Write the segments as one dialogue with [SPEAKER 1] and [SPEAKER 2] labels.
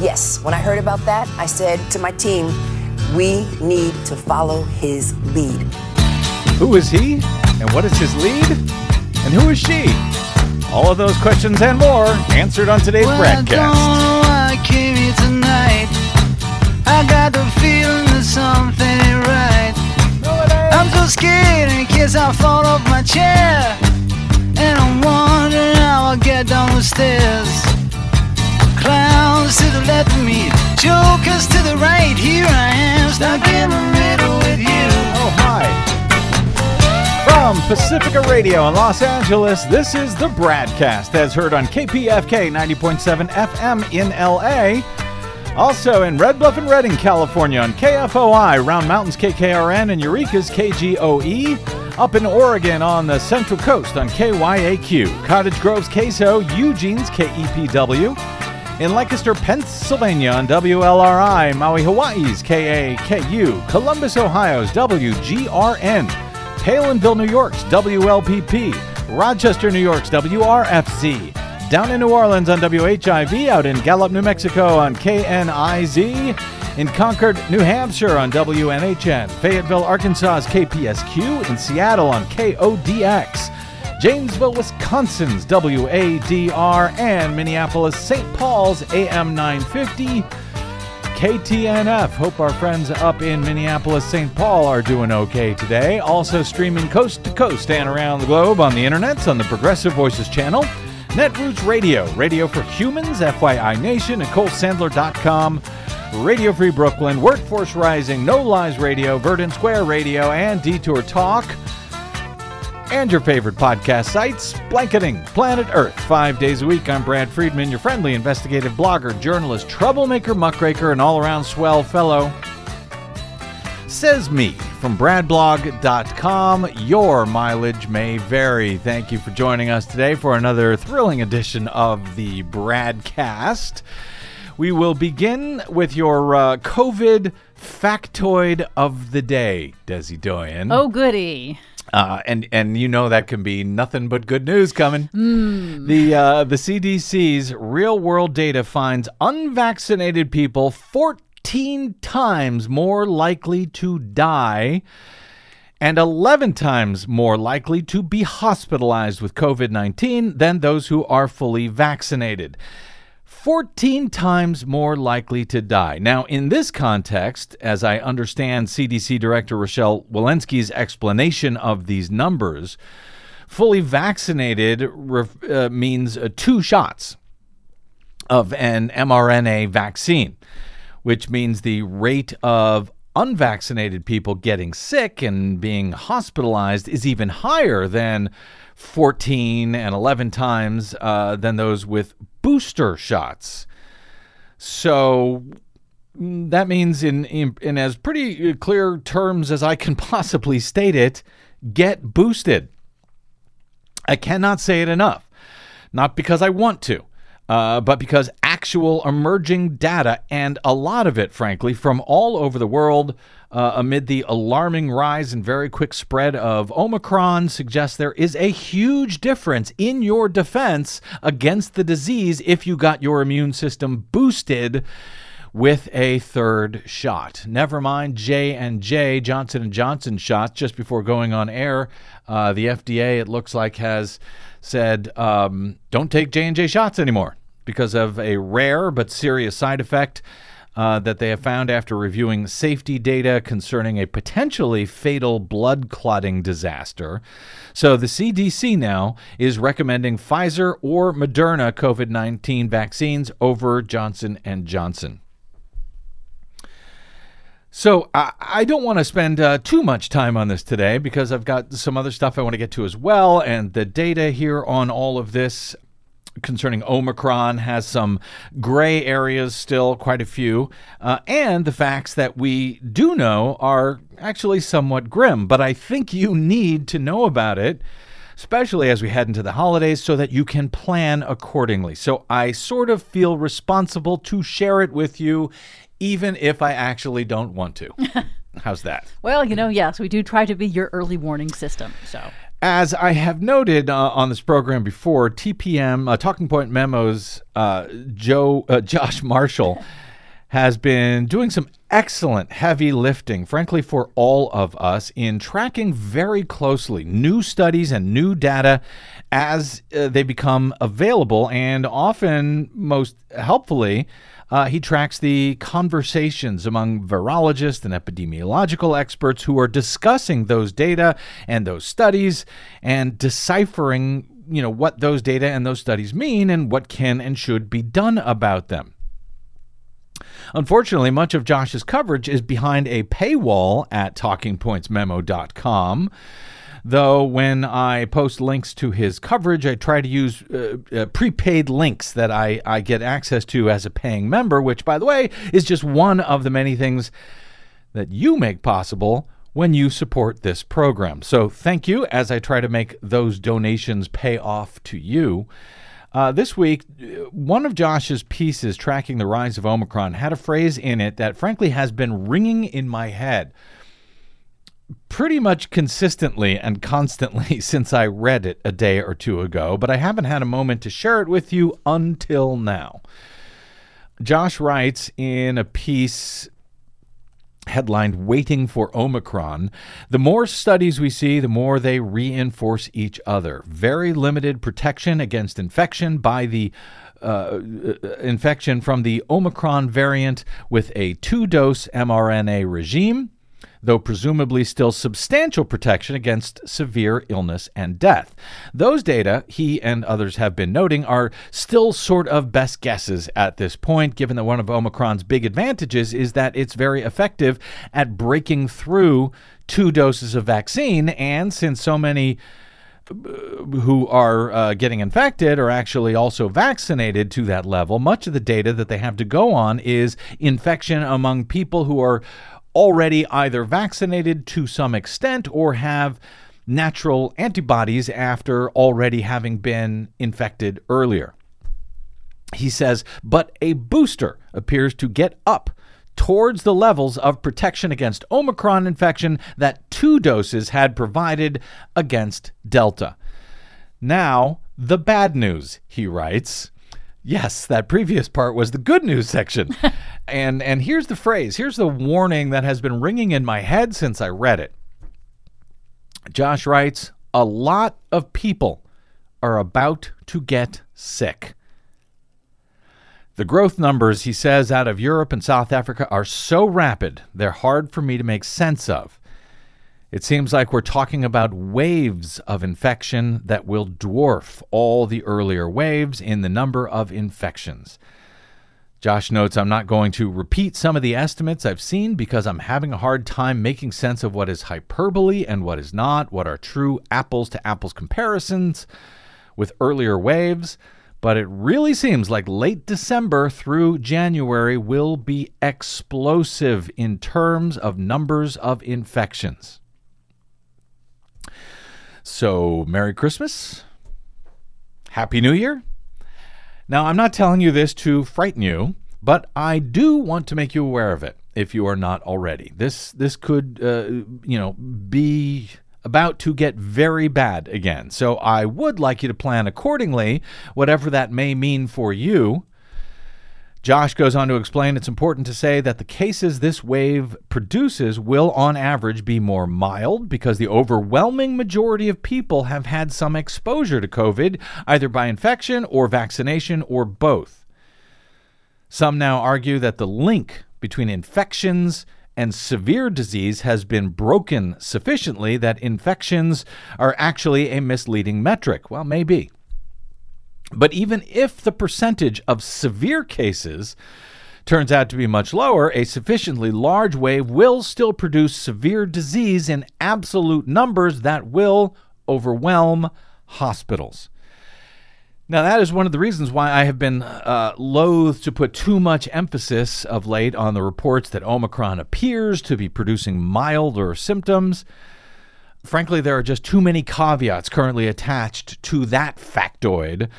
[SPEAKER 1] Yes, when I heard about that, I said to my team, we need to follow his lead.
[SPEAKER 2] Who is he? And what is his lead? And who is she? All of those questions and more answered on today's
[SPEAKER 3] Well, I don't
[SPEAKER 2] Bradcast.
[SPEAKER 3] know why I came here tonight. I got the feeling that something ain't right. I'm so scared in case I fall off my chair. And I'm wondering how I'll get down the stairs. Clowns to the left of me, jokers to the right. Here I am, stuck in the middle with you.
[SPEAKER 2] Oh, hi. From Pacifica Radio in Los Angeles, this is the Bradcast as heard on KPFK 90.7 FM in LA. Also in Red Bluff and Redding, California on KFOI, Round Mountains KKRN, and Eureka's KGOE. Up in Oregon on the Central Coast on KYAQ, Cottage Grove's KSO, Eugene's KEPW. In Lancaster, Pennsylvania on WLRI, Maui, Hawaii's KAKU, Columbus, Ohio's WGRN, Palenville, New York's WLPP, Rochester, New York's WRFC, down in New Orleans on WHIV, out in Gallup, New Mexico on KNIZ, in Concord, New Hampshire on WNHN, Fayetteville, Arkansas's KPSQ, in Seattle on KODX. Janesville, Wisconsin's WADR, and Minneapolis, St. Paul's AM 950. KTNF. Hope our friends up in Minneapolis, St. Paul are doing okay today. Also streaming coast to coast and around the globe on the internets on the Progressive Voices channel. Netroots Radio, Radio for Humans, FYI Nation, and ColeSandler.com. Radio Free Brooklyn, Workforce Rising, No Lies Radio, Verdant Square Radio, and Detour Talk and your favorite podcast sites, Blanketing Planet Earth. Five days a week, I'm Brad Friedman, your friendly investigative blogger, journalist, troublemaker, muckraker, and all around swell fellow. Says me from bradblog.com. Your mileage may vary. Thank you for joining us today for another thrilling edition of the Bradcast. We will begin with your uh, COVID factoid of the day, Desi Doyen.
[SPEAKER 4] Oh, goody.
[SPEAKER 2] Uh, and and you know that can be nothing but good news coming. The uh, the CDC's real world data finds unvaccinated people 14 times more likely to die and 11 times more likely to be hospitalized with COVID 19 than those who are fully vaccinated. 14 times more likely to die. Now, in this context, as I understand CDC Director Rochelle Walensky's explanation of these numbers, fully vaccinated ref, uh, means uh, two shots of an mRNA vaccine, which means the rate of unvaccinated people getting sick and being hospitalized is even higher than 14 and 11 times uh, than those with booster shots. So that means, in, in, in as pretty uh, clear terms as I can possibly state it, get boosted. I cannot say it enough. Not because I want to, uh, but because actual emerging data, and a lot of it, frankly, from all over the world, uh, amid the alarming rise and very quick spread of Omicron, suggests there is a huge difference in your defense against the disease if you got your immune system boosted with a third shot. Never mind J and J Johnson and Johnson shots. Just before going on air, uh, the FDA it looks like has said um, don't take J and J shots anymore because of a rare but serious side effect. Uh, that they have found after reviewing safety data concerning a potentially fatal blood clotting disaster. So the CDC now is recommending Pfizer or Moderna COVID-19 vaccines over Johnson and Johnson. So I, I don't want to spend uh, too much time on this today because I've got some other stuff I want to get to as well, and the data here on all of this concerning Omicron has some gray areas still, quite a few, uh, and the facts that we do know are actually somewhat grim. But I think you need to know about it especially as we head into the holidays, so that you can plan accordingly. So I sort of feel responsible to share it with you, even if I actually don't want to. How's that?
[SPEAKER 4] Well, you know, yes, we do try to be your early warning system. So
[SPEAKER 2] As I have noted uh, on this program before, TPM, uh, Talking Point Memos, uh, Joe, uh, Josh Marshall has been doing some excellent heavy lifting, frankly, for all of us in tracking very closely new studies and new data as uh, they become available, and often, most helpfully, uh, he tracks the conversations among virologists and epidemiological experts who are discussing those data and those studies and deciphering, you know, what those data and those studies mean and what can and should be done about them. Unfortunately, much of Josh's coverage is behind a paywall at talkingpointsmemo.com. Though when I post links to his coverage, I try to use uh, uh, prepaid links that I, I get access to as a paying member, which, by the way, is just one of the many things that you make possible when you support this program. So thank you as I try to make those donations pay off to you. Uh, this week, one of Josh's pieces tracking the rise of Omicron had a phrase in it that frankly has been ringing in my head pretty much consistently and constantly since I read it a day or two ago, but I haven't had a moment to share it with you until now. Josh writes in a piece headlined Waiting for Omicron. The more studies we see, the more they reinforce each other. Very limited protection against infection by the uh, infection from the Omicron variant with a two dose mRNA regime though presumably still substantial protection against severe illness and death. Those data, he and others have been noting, are still sort of best guesses at this point, given that one of Omicron's big advantages is that it's very effective at breaking through two doses of vaccine. And since so many uh, who are uh, getting infected are actually also vaccinated to that level. Much of the data that they have to go on is infection among people who are already either vaccinated to some extent or have natural antibodies after already having been infected earlier. He says, but a booster appears to get up towards the levels of protection against Omicron infection that two doses had provided against Delta. Now, the bad news, he writes. Yes, that previous part was the good news section. and and here's the phrase, here's the warning that has been ringing in my head since I read it. Josh writes, "A lot of people are about to get sick." The growth numbers, he says, out of Europe and South Africa are so rapid, they're hard for me to make sense of. It seems like we're talking about waves of infection that will dwarf all the earlier waves in the number of infections. Josh notes I'm not going to repeat some of the estimates I've seen because I'm having a hard time making sense of what is hyperbole and what is not, what are true apples to apples comparisons with earlier waves. But it really seems like late December through January will be explosive in terms of numbers of infections. So, Merry Christmas. Happy New Year. Now, I'm not telling you this to frighten you, but I do want to make you aware of it if you are not already. This this could uh, you know be about to get very bad again. So I would like you to plan accordingly, whatever that may mean for you. Josh goes on to explain it's important to say that the cases this wave produces will, on average, be more mild because the overwhelming majority of people have had some exposure to COVID, either by infection or vaccination or both. Some now argue that the link between infections and severe disease has been broken sufficiently that infections are actually a misleading metric. Well, maybe. But even if the percentage of severe cases turns out to be much lower, a sufficiently large wave will still produce severe disease in absolute numbers that will overwhelm hospitals. Now, that is one of the reasons why I have been uh, loath to put too much emphasis of late on the reports that Omicron appears to be producing milder symptoms. Frankly, there are just too many caveats currently attached to that factoid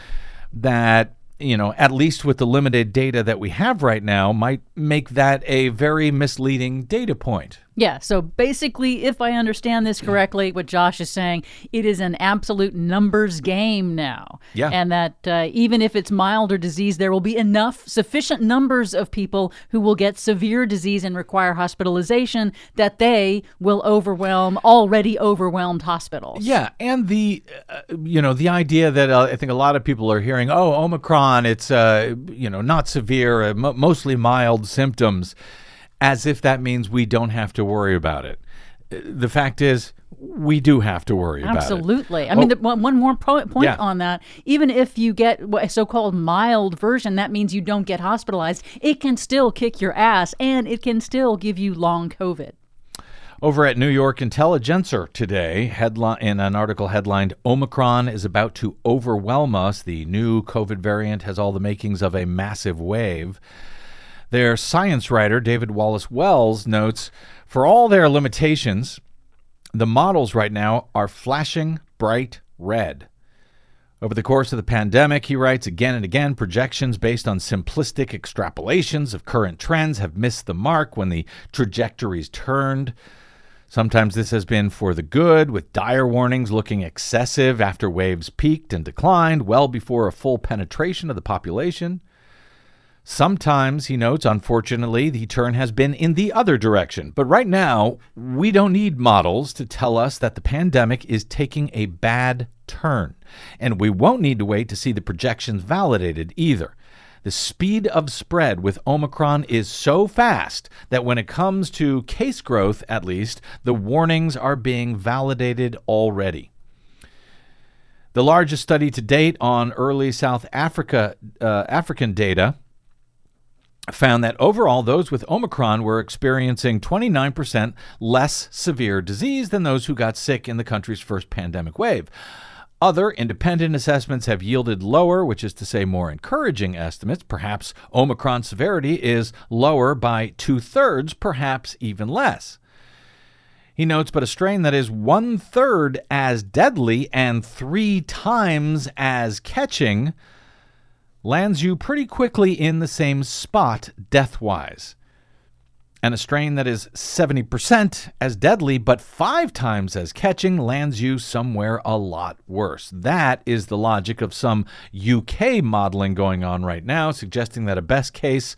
[SPEAKER 2] that you know, at least with the limited data that we have right now, might make that a very misleading data point.
[SPEAKER 4] Yeah, so basically, if I understand this correctly, what Josh is saying, it is an absolute numbers game now.
[SPEAKER 2] Yeah.
[SPEAKER 4] And that uh, even if it's milder disease, there will be enough, sufficient numbers of people who will get severe disease and require hospitalization that they will overwhelm already overwhelmed hospitals.
[SPEAKER 2] Yeah, and the uh, you know the idea that uh, I think a lot of people are hearing, oh, Omicron, it's uh, you know not severe, uh, mo mostly mild symptoms, as if that means we don't have to worry about it. The fact is, we do have to worry about it.
[SPEAKER 4] Absolutely. I mean, the, one, more po- point
[SPEAKER 2] Yeah.
[SPEAKER 4] on that. Even if you get a so-called mild version, that means you don't get hospitalized. It can still kick your ass, and it can still give you long COVID.
[SPEAKER 2] Over at New York Intelligencer today, headline in an article headlined "Omicron is about to overwhelm us." The new COVID variant has all the makings of a massive wave. Their science writer David Wallace Wells notes, for all their limitations, the models right now are flashing bright red. Over the course of the pandemic, he writes again and again, projections based on simplistic extrapolations of current trends have missed the mark when the trajectories turned. Sometimes this has been for the good, with dire warnings looking excessive after waves peaked and declined well before a full penetration of the population. Sometimes, he notes, unfortunately, the turn has been in the other direction. But right now, we don't need models to tell us that the pandemic is taking a bad turn. And we won't need to wait to see the projections validated either. The speed of spread with Omicron is so fast that when it comes to case growth, at least, the warnings are being validated already. The largest study to date on early South Africa uh, African data found that overall those with Omicron were experiencing 29% less severe disease than those who got sick in the country's first pandemic wave. Other independent assessments have yielded lower, which is to say more encouraging estimates. Perhaps Omicron severity is lower by two thirds, perhaps even less. He notes, but a strain that is one third as deadly and three times as catching lands you pretty quickly in the same spot death wise. And a strain that is 70% as deadly but five times as catching lands you somewhere a lot worse. That is the logic of some UK modeling going on right now, suggesting that a best case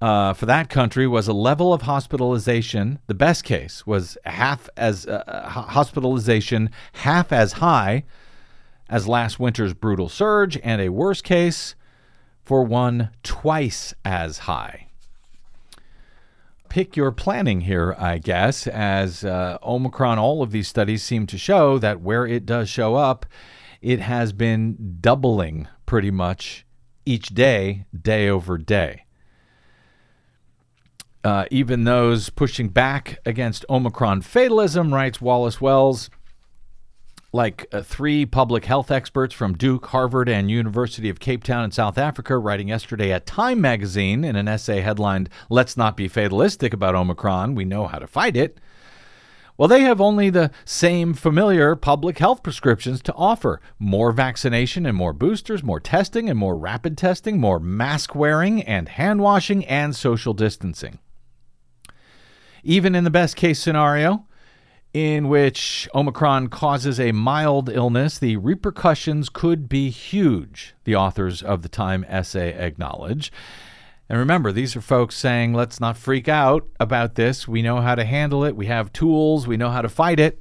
[SPEAKER 2] uh, for that country was a level of hospitalization. The best case was half as uh, hospitalization half as high as last winter's brutal surge, and a worst case for one twice as high. Pick your planning here, I guess, as uh, Omicron, all of these studies seem to show that where it does show up, it has been doubling pretty much each day, day over day. Uh, even those pushing back against Omicron fatalism, writes Wallace Wells, like uh, three public health experts from Duke, Harvard, and University of Cape Town in South Africa, writing yesterday at Time magazine in an essay headlined, Let's Not Be Fatalistic About Omicron, We Know How to Fight It. Well, they have only the same familiar public health prescriptions to offer more vaccination and more boosters, more testing and more rapid testing, more mask wearing and hand washing, and social distancing. Even in the best case scenario, in which Omicron causes a mild illness, the repercussions could be huge, the authors of the Time essay acknowledge. And remember, these are folks saying, let's not freak out about this. We know how to handle it. We have tools. We know how to fight it.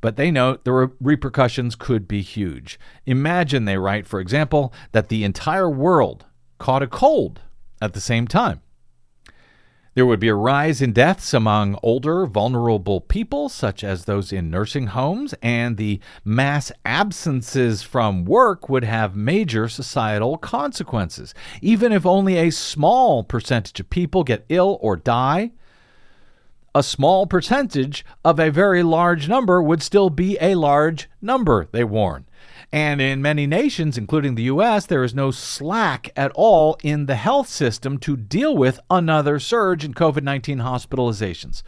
[SPEAKER 2] But they note the re- repercussions could be huge. Imagine, they write, for example, that the entire world caught a cold at the same time. There would be a rise in deaths among older, vulnerable people, such as those in nursing homes, and the mass absences from work would have major societal consequences. Even if only a small percentage of people get ill or die, a small percentage of a very large number would still be a large number, they warn. And in many nations, including the U.S., there is no slack at all in the health system to deal with another surge in COVID 19 hospitalizations.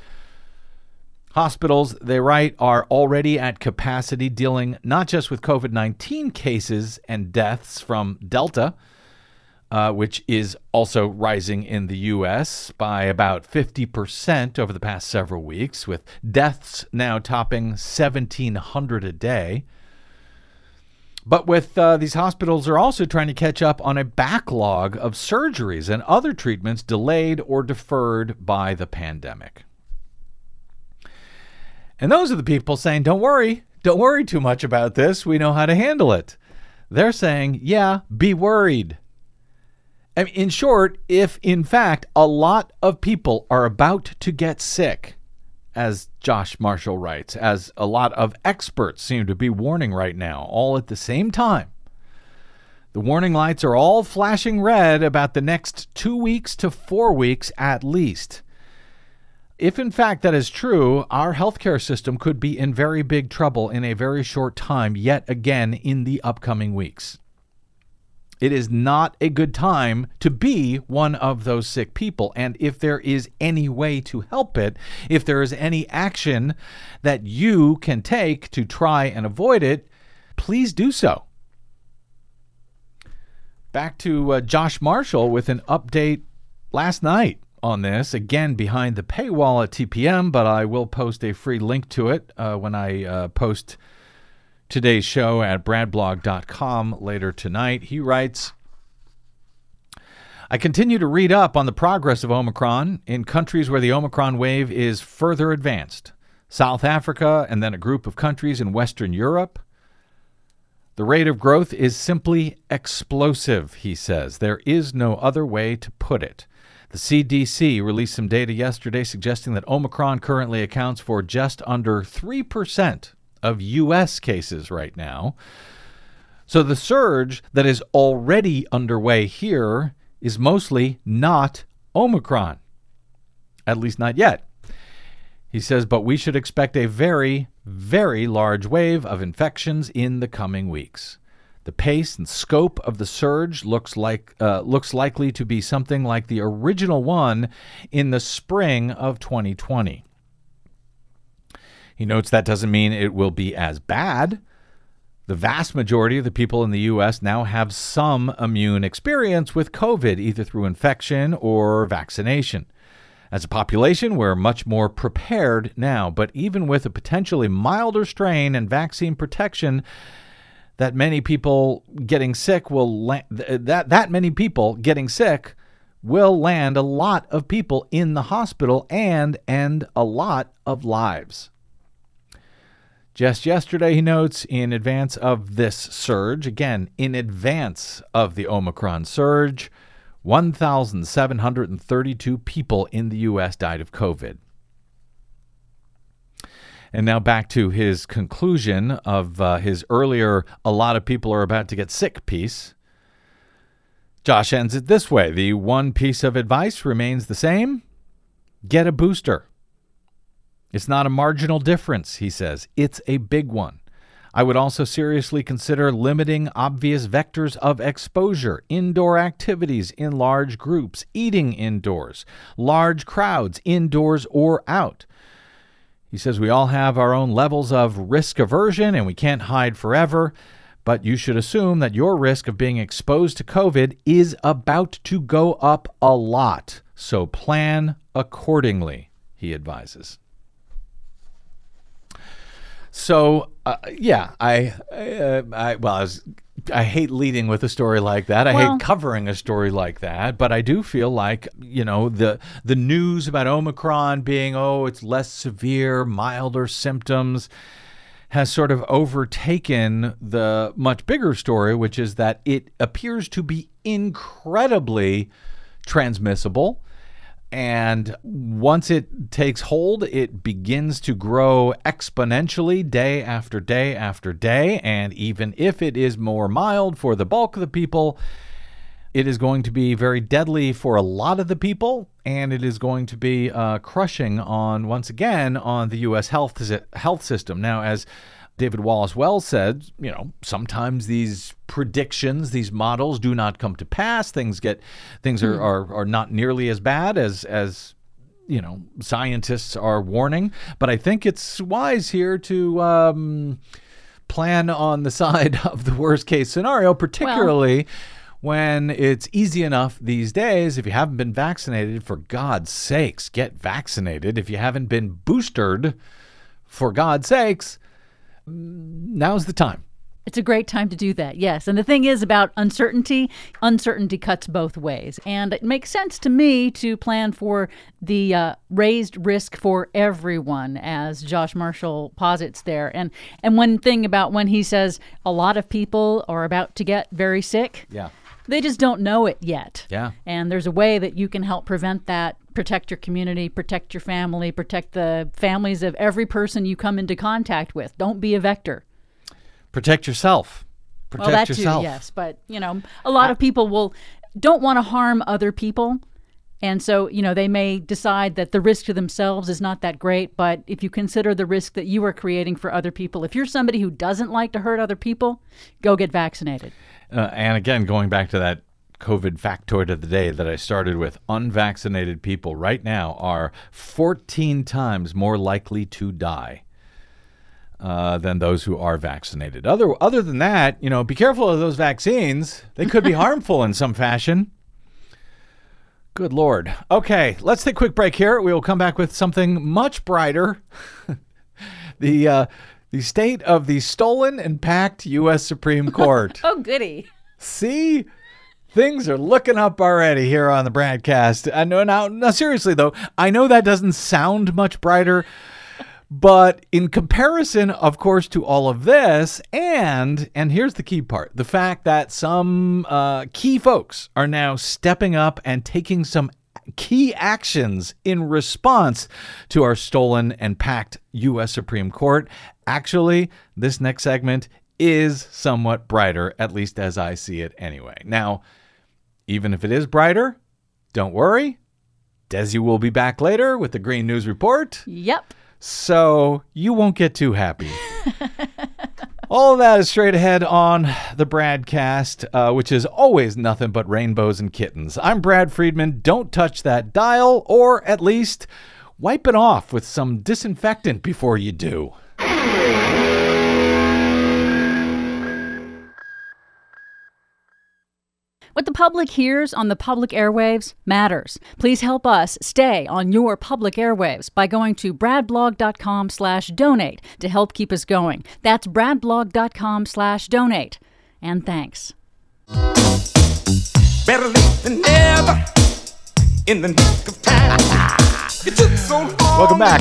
[SPEAKER 2] Hospitals, they write, are already at capacity dealing not just with COVID 19 cases and deaths from Delta, uh, which is also rising in the U.S. by about 50% over the past several weeks, with deaths now topping 1,700 a day. But with uh, these hospitals are also trying to catch up on a backlog of surgeries and other treatments delayed or deferred by the pandemic. And those are the people saying, don't worry, don't worry too much about this. We know how to handle it. They're saying, yeah, be worried. Mean, in short, if in fact a lot of people are about to get sick, as Josh Marshall writes, as a lot of experts seem to be warning right now, all at the same time. The warning lights are all flashing red about the next two weeks to four weeks at least. If in fact that is true, our healthcare system could be in very big trouble in a very short time, yet again in the upcoming weeks. It is not a good time to be one of those sick people. And if there is any way to help it, if there is any action that you can take to try and avoid it, please do so. Back to uh, Josh Marshall with an update last night on this. Again, behind the paywall at TPM, but I will post a free link to it uh, when I uh, post today's show at bradblog.com later tonight. He writes I continue to read up on the progress of Omicron in countries where the Omicron wave is further advanced South Africa, and then a group of countries in Western Europe. The rate of growth is simply explosive, he says. There is no other way to put it. The CDC released some data yesterday suggesting that Omicron currently accounts for just under 3% of U.S. cases right now. So the surge that is already underway here is mostly not Omicron, at least not yet. He says, but we should expect a very, very large wave of infections in the coming weeks. The pace and scope of the surge looks like uh, looks likely to be something like the original one in the spring of 2020. He notes that doesn't mean it will be as bad. The vast majority of the people in the U.S. now have some immune experience with COVID, either through infection or vaccination. As a population, we're much more prepared now, but even with a potentially milder strain and vaccine protection, that many people getting sick will la- that that many people getting sick will land a lot of people in the hospital and end a lot of lives. Just yesterday, he notes, in advance of this surge, again, in advance of the Omicron surge, 1,732 people in the U.S. died of COVID. And now back to his conclusion of uh, his earlier, a lot of people are about to get sick piece. Josh ends it this way The one piece of advice remains the same get a booster. It's not a marginal difference, he says, it's a big one. I would also seriously consider limiting obvious vectors of exposure, indoor activities in large groups, eating indoors, large crowds, indoors or out. He says we all have our own levels of risk aversion and we can't hide forever, but you should assume that your risk of being exposed to COVID is about to go up a lot. So plan accordingly, he advises. So uh, yeah, I, uh, I well, I, was, I hate leading with a story like that. I
[SPEAKER 4] Well-
[SPEAKER 2] hate covering a story like that. But I do feel like you know the the news about Omicron being oh it's less severe, milder symptoms has sort of overtaken the much bigger story, which is that it appears to be incredibly transmissible. And once it takes hold, it begins to grow exponentially day after day after day. And even if it is more mild for the bulk of the people, it is going to be very deadly for a lot of the people, and it is going to be uh, crushing on once again on the U.S. health health system. Now, as David Wallace Wells said, you know, sometimes these predictions, these models do not come to pass. Things get things are, are, are not nearly as bad as as you know scientists are warning. But I think it's wise here to um, plan on the side of the worst case scenario, particularly when it's easy enough these days. If you haven't been vaccinated, for God's sakes, get vaccinated. If you haven't been boosted, for God's sakes, now's the time.
[SPEAKER 4] It's a great time to do that, yes. And the thing is about uncertainty, uncertainty cuts both ways. And it makes sense to me to plan for the uh, raised risk for everyone, as Josh Marshall posits there. And, and one thing about when he says a lot of people are about to get very sick.
[SPEAKER 2] Yeah.
[SPEAKER 4] They just don't know it yet.
[SPEAKER 2] Yeah.
[SPEAKER 4] And there's a way that you can help prevent that, protect your community, protect your family, protect the families of every person you come into contact with. Don't be a vector.
[SPEAKER 2] Protect yourself. Protect
[SPEAKER 4] well, that
[SPEAKER 2] yourself.
[SPEAKER 4] too, yes. But you know, a lot of people will don't want to harm other people, and so you know they may decide that the risk to themselves is not that great. But if you consider the risk that you are creating for other people, if you're somebody who doesn't like to hurt other people, go get vaccinated.
[SPEAKER 2] Uh, and again, going back to that COVID factoid of the day that I started with, unvaccinated people right now are 14 times more likely to die. Uh, than those who are vaccinated. Other other than that, you know, be careful of those vaccines. They could be harmful in some fashion. Good lord. Okay, let's take a quick break here. We will come back with something much brighter. the uh, the state of the stolen and packed U.S. Supreme Court.
[SPEAKER 4] Oh, goody.
[SPEAKER 2] See, things are looking up already here on the Bradcast. I know now. Now, seriously though, I know that doesn't sound much brighter. But in comparison, of course, to all of this, and and here's the key part: the fact that some uh, key folks are now stepping up and taking some key actions in response to our stolen and packed U.S. Supreme Court. Actually, this next segment is somewhat brighter, at least as I see it anyway. Now, even if it is brighter, don't worry. Desi will be back later with the Green News Report.
[SPEAKER 4] Yep.
[SPEAKER 2] So you won't get too happy. All of that is straight ahead on the Bradcast, uh, which is always nothing but rainbows and kittens. I'm Brad Friedman. Don't touch that dial, or at least wipe it off with some disinfectant before you do.
[SPEAKER 4] What the public hears on the public airwaves matters. Please help us stay on your public airwaves by going to bradblog.com slash donate to help keep us going. That's bradblog.com slash donate. And thanks.
[SPEAKER 5] Better late than never. In the nick of time. It took so long
[SPEAKER 2] Welcome back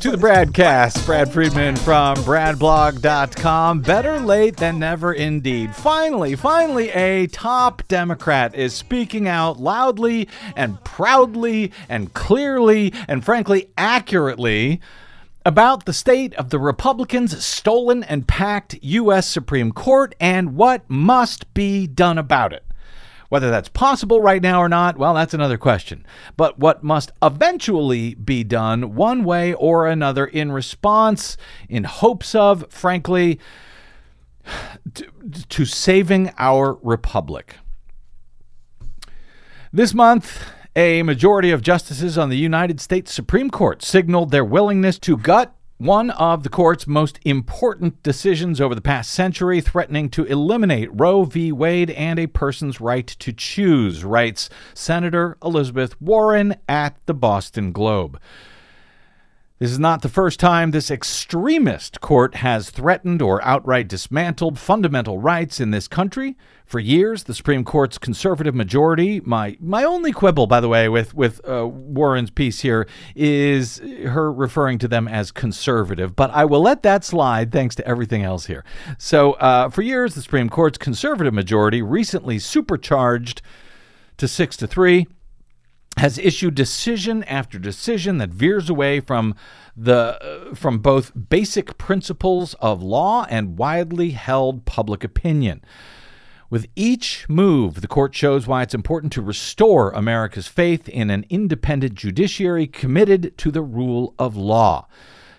[SPEAKER 5] to
[SPEAKER 2] the Bradcast. Brad Friedman from bradblog.com. Better late than never, indeed. Finally, finally, a top Democrat is speaking out loudly and proudly and clearly and frankly accurately about the state of the Republicans' stolen and packed U.S. Supreme Court and what must be done about it. Whether that's possible right now or not, well, that's another question. But what must eventually be done, one way or another, in response, in hopes of, frankly, to, to saving our republic. This month, a majority of justices on the United States Supreme Court signaled their willingness to gut one of the court's most important decisions over the past century, threatening to eliminate Roe v. Wade and a person's right to choose, writes Senator Elizabeth Warren at the Boston Globe. This is not the first time this extremist court has threatened or outright dismantled fundamental rights in this country. For years, the Supreme Court's conservative majority, my my only quibble, by the way, with with uh, Warren's piece here is her referring to them as conservative. But I will let that slide, thanks to everything else here. So, uh, for years, the Supreme Court's conservative majority recently supercharged to six to three has issued decision after decision that veers away from the uh, from both basic principles of law and widely held public opinion. With each move, the court shows why it's important to restore America's faith in an independent judiciary committed to the rule of law.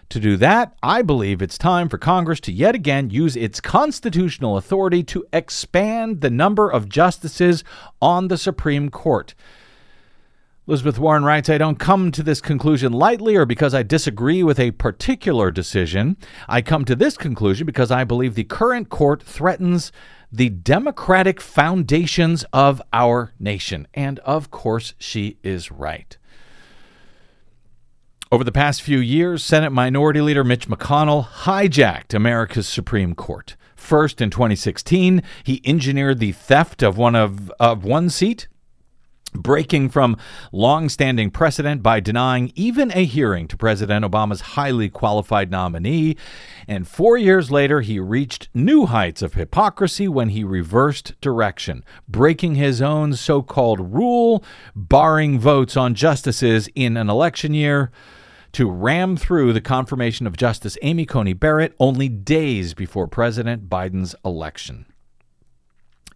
[SPEAKER 2] To do that, I believe it's time for Congress to yet again use its constitutional authority to expand the number of justices on the Supreme Court. Elizabeth Warren writes, I don't come to this conclusion lightly or because I disagree with a particular decision. I come to this conclusion because I believe the current court threatens the democratic foundations of our nation. And of course, she is right. Over the past few years, Senate Minority Leader Mitch McConnell hijacked America's Supreme Court. First, in 2016, he engineered the theft of one of, of one seat breaking from long-standing precedent by denying even a hearing to President Obama's highly qualified nominee. And 4 years later, he reached new heights of hypocrisy when he reversed direction, breaking his own so-called rule, barring votes on justices in an election year to ram through the confirmation of Justice Amy Coney Barrett only days before President Biden's election.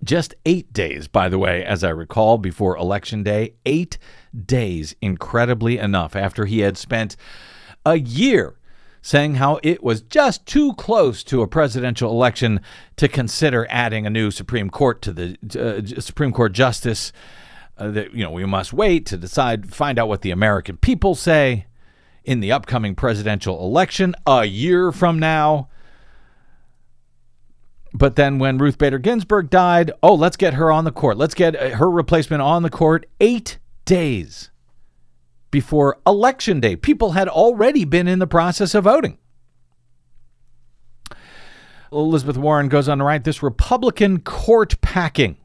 [SPEAKER 2] Just eight days, by the way, as I recall, before Election Day. Eight days, incredibly enough, after he had spent a year saying how it was just too close to a presidential election to consider adding a new Supreme Court to the uh, Supreme Court justice. Uh, that you know we must wait to decide, find out what the American people say in the upcoming presidential election a year from now. But then when Ruth Bader Ginsburg died, oh, let's get her on the court. Let's get uh, her replacement on the court eight days before Election Day. People had already been in the process of voting. Elizabeth Warren goes on to write this Republican court packing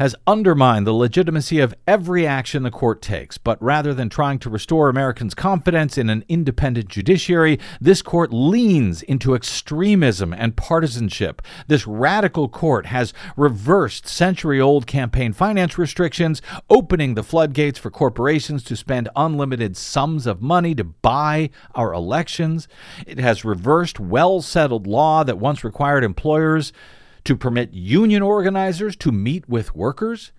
[SPEAKER 2] has undermined the legitimacy of every action the court takes. But rather than trying to restore Americans' confidence in an independent judiciary, this court leans into extremism and partisanship. This radical court has reversed century old campaign finance restrictions, opening the floodgates for corporations to spend unlimited sums of money to buy our elections. It has reversed well settled law that once required employers to permit union organizers to meet with workers.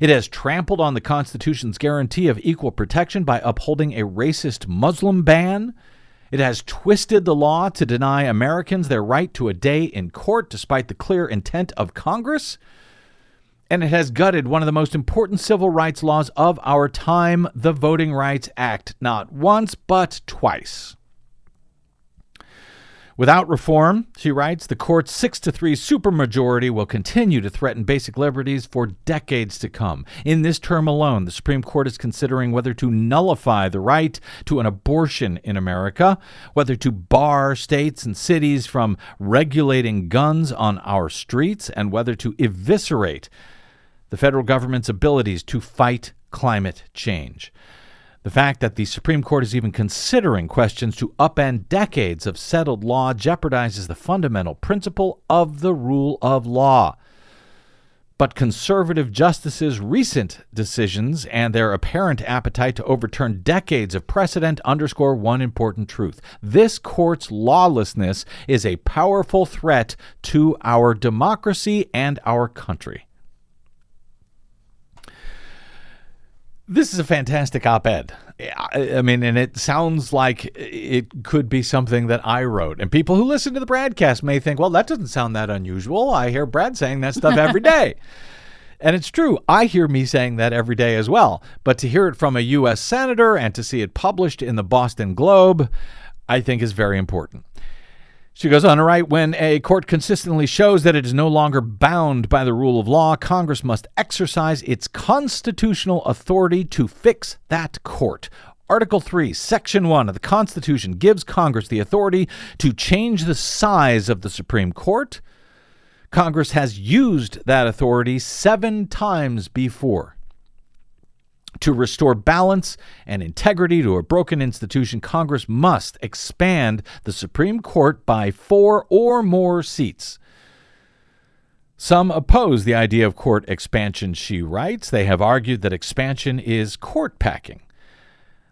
[SPEAKER 2] It has trampled on the Constitution's guarantee of equal protection by upholding a racist Muslim ban. It has twisted the law to deny Americans their right to a day in court despite the clear intent of Congress. And it has gutted one of the most important civil rights laws of our time, the Voting Rights Act, not once, but twice. Without reform, she writes, the court's 6 to 3 supermajority will continue to threaten basic liberties for decades to come. In this term alone, the Supreme Court is considering whether to nullify the right to an abortion in America, whether to bar states and cities from regulating guns on our streets, and whether to eviscerate the federal government's abilities to fight climate change. The fact that the Supreme Court is even considering questions to upend decades of settled law jeopardizes the fundamental principle of the rule of law. But conservative justices' recent decisions and their apparent appetite to overturn decades of precedent underscore one important truth. This court's lawlessness is a powerful threat to our democracy and our country. This is a fantastic op ed. I mean, and it sounds like it could be something that I wrote. And people who listen to the Bradcast may think, well, that doesn't sound that unusual. I hear Brad saying that stuff every day. and it's true. I hear me saying that every day as well. But to hear it from a U.S. Senator and to see it published in the Boston Globe, I think is very important. She goes on to write when a court consistently shows that it is no longer bound by the rule of law, Congress must exercise its constitutional authority to fix that court. Article 3, Section 1 of the Constitution gives Congress the authority to change the size of the Supreme Court. Congress has used that authority seven times before. To restore balance and integrity to a broken institution, Congress must expand the Supreme Court by four or more seats. Some oppose the idea of court expansion, she writes. They have argued that expansion is court packing,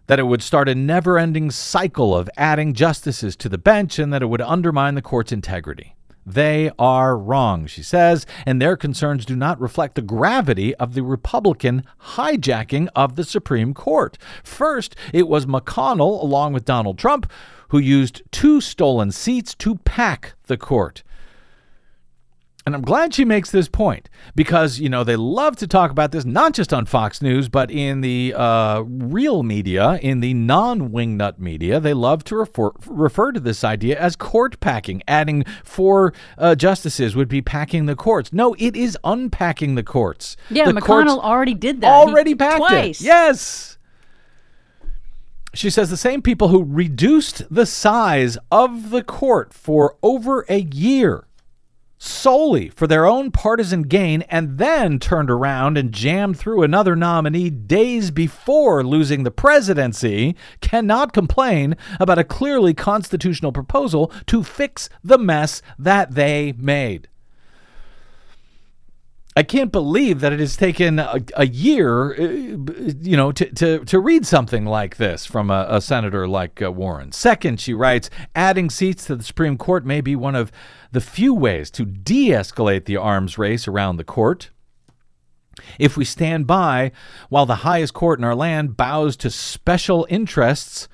[SPEAKER 2] that it would start a never ending cycle of adding justices to the bench, and that it would undermine the court's integrity. They are wrong, she says, and their concerns do not reflect the gravity of the Republican hijacking of the Supreme Court. First, it was McConnell, along with Donald Trump, who used two stolen seats to pack the court. And I'm glad she makes this point because, you know, they love to talk about this, not just on Fox News, but in the uh, real media, in the non wingnut media. They love to refer, refer to this idea as court packing. Adding four uh, justices would be packing the courts. No, it is unpacking the courts.
[SPEAKER 4] Yeah,
[SPEAKER 2] the
[SPEAKER 4] McConnell
[SPEAKER 2] courts
[SPEAKER 4] already did that. He-
[SPEAKER 2] Already packed
[SPEAKER 4] twice.
[SPEAKER 2] it. Yes. She says the same people who reduced the size of the court for over a year solely for their own partisan gain and then turned around and jammed through another nominee days before losing the presidency cannot complain about a clearly constitutional proposal to fix the mess that they made. I can't believe that it has taken a, a year, uh, you know, to, to, to read something like this from a, a senator like uh, Warren. Second, she writes, adding seats to the Supreme Court may be one of the few ways to de escalate the arms race around the court. If we stand by while the highest court in our land bows to special interests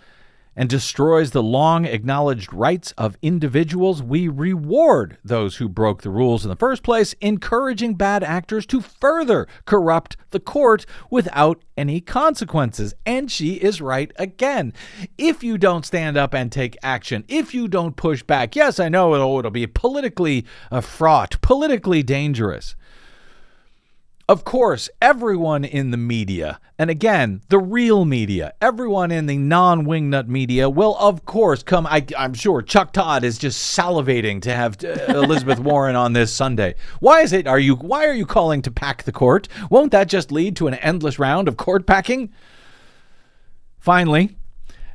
[SPEAKER 2] and destroys the long acknowledged rights of individuals, we reward those who broke the rules in the first place, encouraging bad actors to further corrupt the court without any consequences. And she is right again. If you don't stand up and take action, if you don't push back, yes, I know it'll, it'll be politically uh, fraught, politically dangerous. Of course, everyone in the media, and again, the real media, everyone in the non wingnut media will, of course, come. I, am sure Chuck Todd is just salivating to have uh, Elizabeth Warren on this Sunday. Why is it? Are you? Why are you calling to pack the court? Won't that just lead to an endless round of court packing? Finally,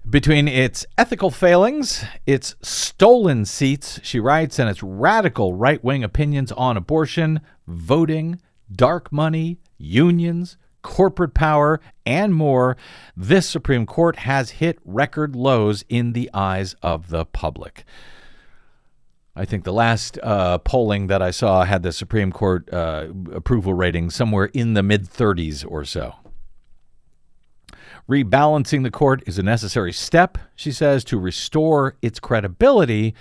[SPEAKER 2] between its ethical failings, its stolen seats, she writes, and its radical right wing opinions on abortion, voting, dark money, unions, corporate power, and more, this Supreme Court has hit record lows in the eyes of the public. I think the last uh, polling that I saw had the Supreme Court uh, approval rating somewhere in the mid 30s or so. Rebalancing the court is a necessary step, she says, to restore its credibility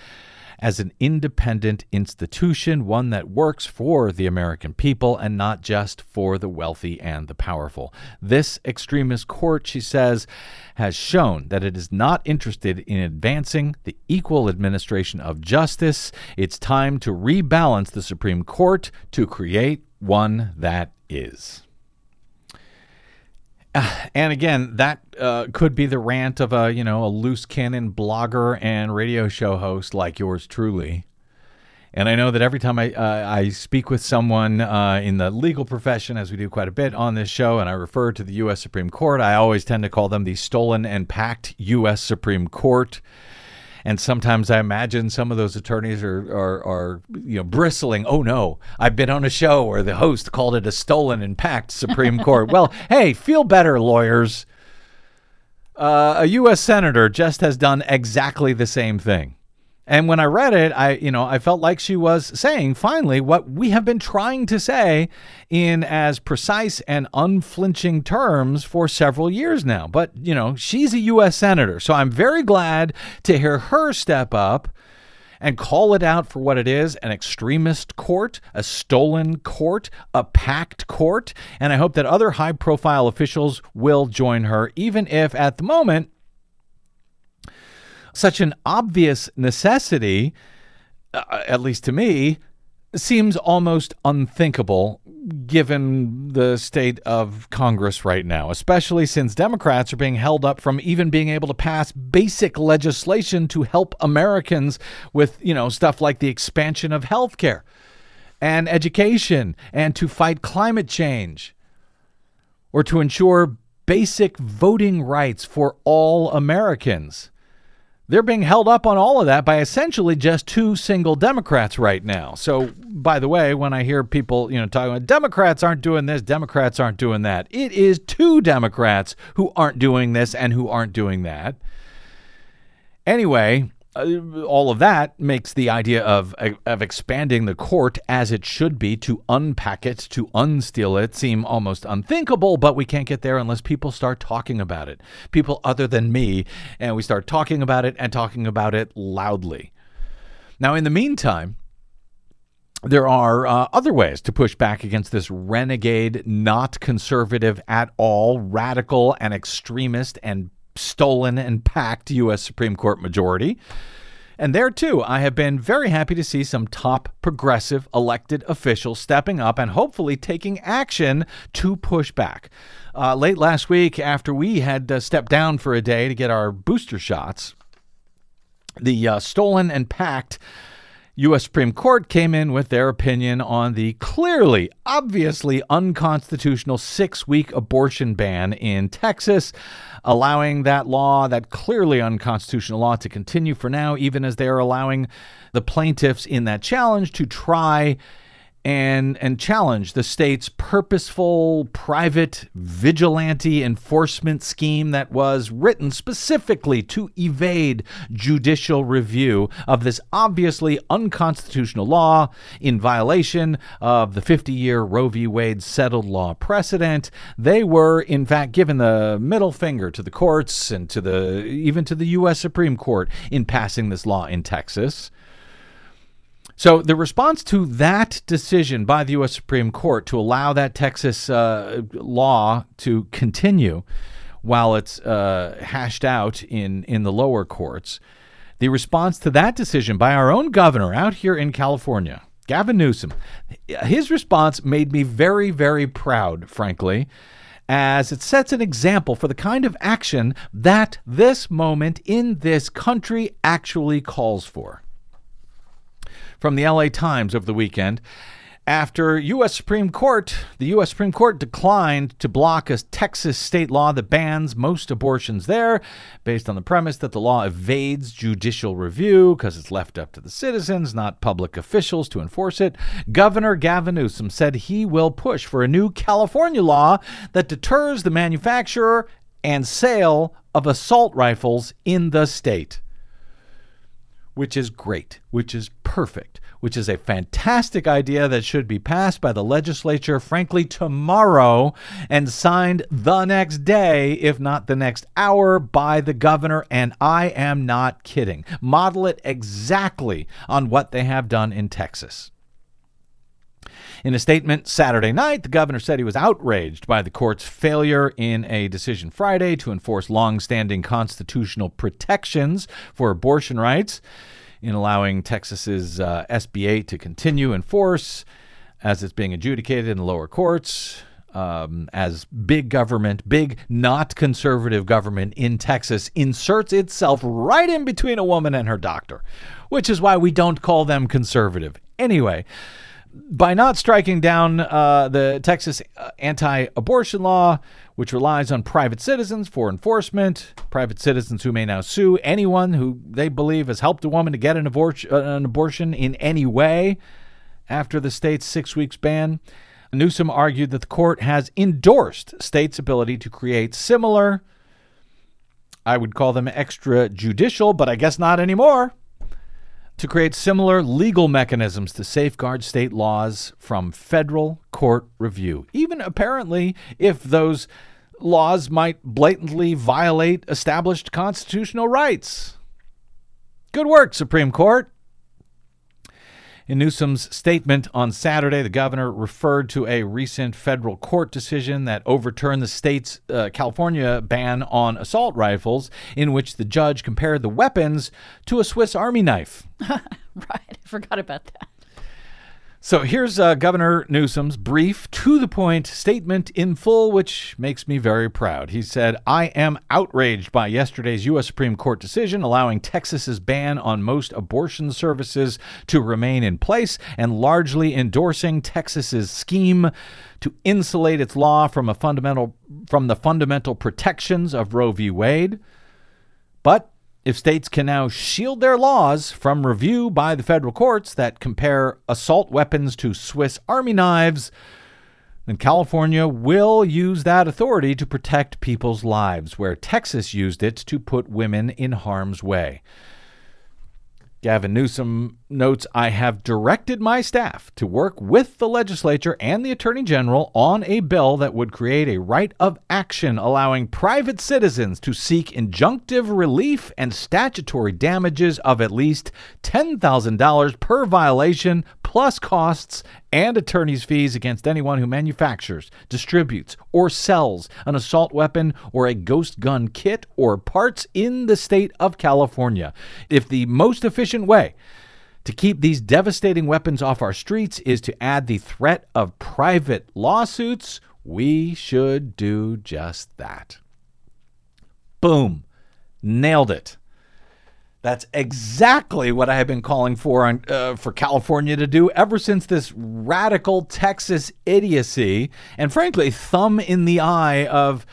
[SPEAKER 2] as an independent institution, one that works for the American people and not just for the wealthy and the powerful. This extremist court, she says, has shown that it is not interested in advancing the equal administration of justice. It's time to rebalance the Supreme Court to create one that is. And again, that uh, could be the rant of a you know a loose cannon blogger and radio show host like yours truly. And I know that every time I uh, I speak with someone uh, in the legal profession, as we do quite a bit on this show, and I refer to the U.S. Supreme Court, I always tend to call them the stolen and packed U.S. Supreme Court. And sometimes I imagine some of those attorneys are, are, are, you know, bristling. Oh no, I've been on a show where the host called it a stolen and packed Supreme Court. well, hey, feel better, lawyers. Uh, a U.S. senator just has done exactly the same thing. And when I read it, I you know I felt like she was saying finally what we have been trying to say in as precise and unflinching terms for several years now. But you know she's a U.S. senator, so I'm very glad to hear her step up and call it out for what it is an extremist court, a stolen court, a packed court. And I hope that other high profile officials will join her, even if at the moment such an obvious necessity, uh, at least to me, seems almost unthinkable given the state of Congress right now, especially since Democrats are being held up from even being able to pass basic legislation to help Americans with, you know, stuff like the expansion of health care and education and to fight climate change or to ensure basic voting rights for all Americans. They're being held up on all of that by essentially just two single Democrats right now. So, by the way, when I hear people, you know, talking about Democrats aren't doing this, Democrats aren't doing that, it is two Democrats who aren't doing this and who aren't doing that. Anyway, uh, all of that makes the idea of of expanding the court as it should be to unpack it, to unsteal it, seem almost unthinkable. But we can't get there unless people start talking about it. People other than me, and we start talking about it and talking about it loudly. Now, in the meantime. there are uh, other ways to push back against this renegade, not conservative at all, radical and extremist and stolen and packed U.S. Supreme Court majority. And there, too, I have been very happy to see some top progressive elected officials stepping up and hopefully taking action to push back. Uh, late last week, after we had uh, stepped down for a day to get our booster shots, the uh, stolen and packed U.S. Supreme Court came in with their opinion on the clearly, obviously unconstitutional six week abortion ban in Texas, allowing that law, that clearly unconstitutional law, to continue for now, even as they are allowing the plaintiffs in that challenge to try and and challenge the state's purposeful private vigilante enforcement scheme that was written specifically to evade judicial review of this obviously unconstitutional law in violation of the 50-year Roe v. Wade settled law precedent. They were in fact given the middle finger to the courts and to the even to the US Supreme Court in passing this law in Texas. So, the response to that decision by the U.S. Supreme Court to allow that Texas uh, law to continue while it's uh, hashed out in, in the lower courts, the response to that decision by our own governor out here in California, Gavin Newsom, his response made me very, very proud, frankly, as it sets an example for the kind of action that this moment in this country actually calls for from the LA Times over the weekend. After U.S. Supreme Court, the U.S. Supreme Court declined to block a Texas state law that bans most abortions there, based on the premise that the law evades judicial review because it's left up to the citizens, not public officials, to enforce it. Governor Gavin Newsom said he will push for a new California law that deters the manufacture and sale of assault rifles in the state which is great, which is perfect, which is a fantastic idea that should be passed by the legislature, frankly, tomorrow and signed the next day, if not the next hour, by the governor. And I am not kidding. Model it exactly on what they have done in Texas. In a statement Saturday night, the governor said he was outraged by the court's failure in a decision Friday to enforce long-standing constitutional protections for abortion rights in allowing Texas's uh, SB8 to continue in force as it's being adjudicated in the lower courts. Um, as big government, big not conservative government in Texas inserts itself right in between a woman and her doctor, which is why we don't call them conservative. Anyway, by not striking down uh, the Texas uh, anti abortion law, which relies on private citizens for enforcement, private citizens who may now sue anyone who they believe has helped a woman to get an, abor- uh, an abortion in any way after the state's six weeks ban. Newsom argued that the court has endorsed states' ability to create similar, I would call them extrajudicial, but I guess not anymore to create similar legal mechanisms to safeguard state laws from federal court review, even apparently if those laws might blatantly violate established constitutional rights. Good work, Supreme Court. In Newsom's statement on Saturday, the governor referred to a recent federal court decision that overturned the state's uh, California ban on assault rifles, in which the judge compared the weapons to a Swiss Army knife.
[SPEAKER 4] right. I forgot about that.
[SPEAKER 2] So here's uh, Governor Newsom's brief, to the point statement in full, which makes me very proud. He said, I am outraged by yesterday's U.S. Supreme Court decision allowing Texas's ban on most abortion services to remain in place and largely endorsing Texas's scheme to insulate its law from, a fundamental, from the fundamental protections of Roe v. Wade. But if states can now shield their laws from review by the federal courts that compare assault weapons to Swiss army knives, then California will use that authority to protect people's lives, where Texas used it to put women in harm's way. Gavin Newsom notes I have directed my staff to work with the legislature and the attorney general on a bill that would create a right of action allowing private citizens to seek injunctive relief and statutory damages of at least $10,000 per violation plus costs and attorney's fees against anyone who manufactures, distributes, or sells an assault weapon or a ghost gun kit or parts in the state of California. If the most efficient way to keep these devastating weapons off our streets is to add the threat of private lawsuits. We should do just that. Boom. Nailed it. That's exactly what I have been calling for on, uh, for California to do ever since this radical Texas idiocy and frankly thumb in the eye of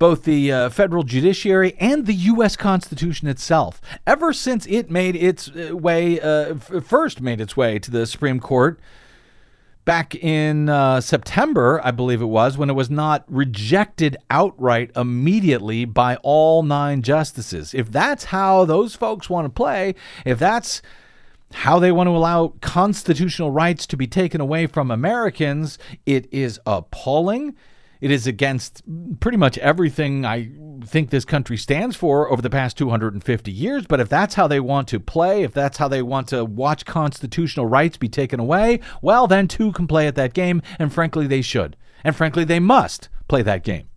[SPEAKER 2] both the uh, federal judiciary and the U.S. Constitution itself. Ever since it made its uh, way, uh, f- first made its way to the Supreme Court back in uh, September, I believe it was, when it was not rejected outright immediately by all nine justices. If that's how those folks want to play, if that's how they want to allow constitutional rights to be taken away from Americans, it is appalling. It is against pretty much everything I think this country stands for over the past 250 years. But if that's how they want to play, if that's how they want to watch constitutional rights be taken away, well, then two can play at that game. And frankly, they should. And frankly, they must play that game.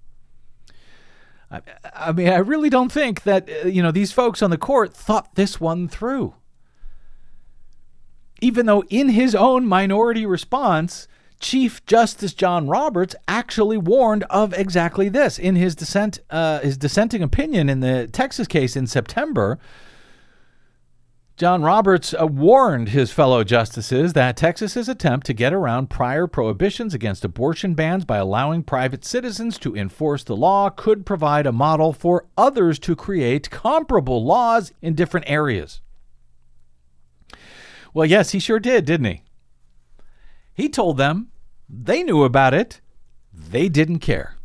[SPEAKER 2] I, mean, I really don't think that, uh, you know, these folks on the court thought this one through. Even though in his own minority response, Chief Justice John Roberts actually warned of exactly this in his dissent, uh, his dissenting opinion in the Texas case in September. John Roberts uh, warned his fellow justices that Texas's attempt to get around prior prohibitions against abortion bans by allowing private citizens to enforce the law could provide a model for others to create comparable laws in different areas. Well, yes, he sure did, didn't he? He told them they knew about it. They didn't care.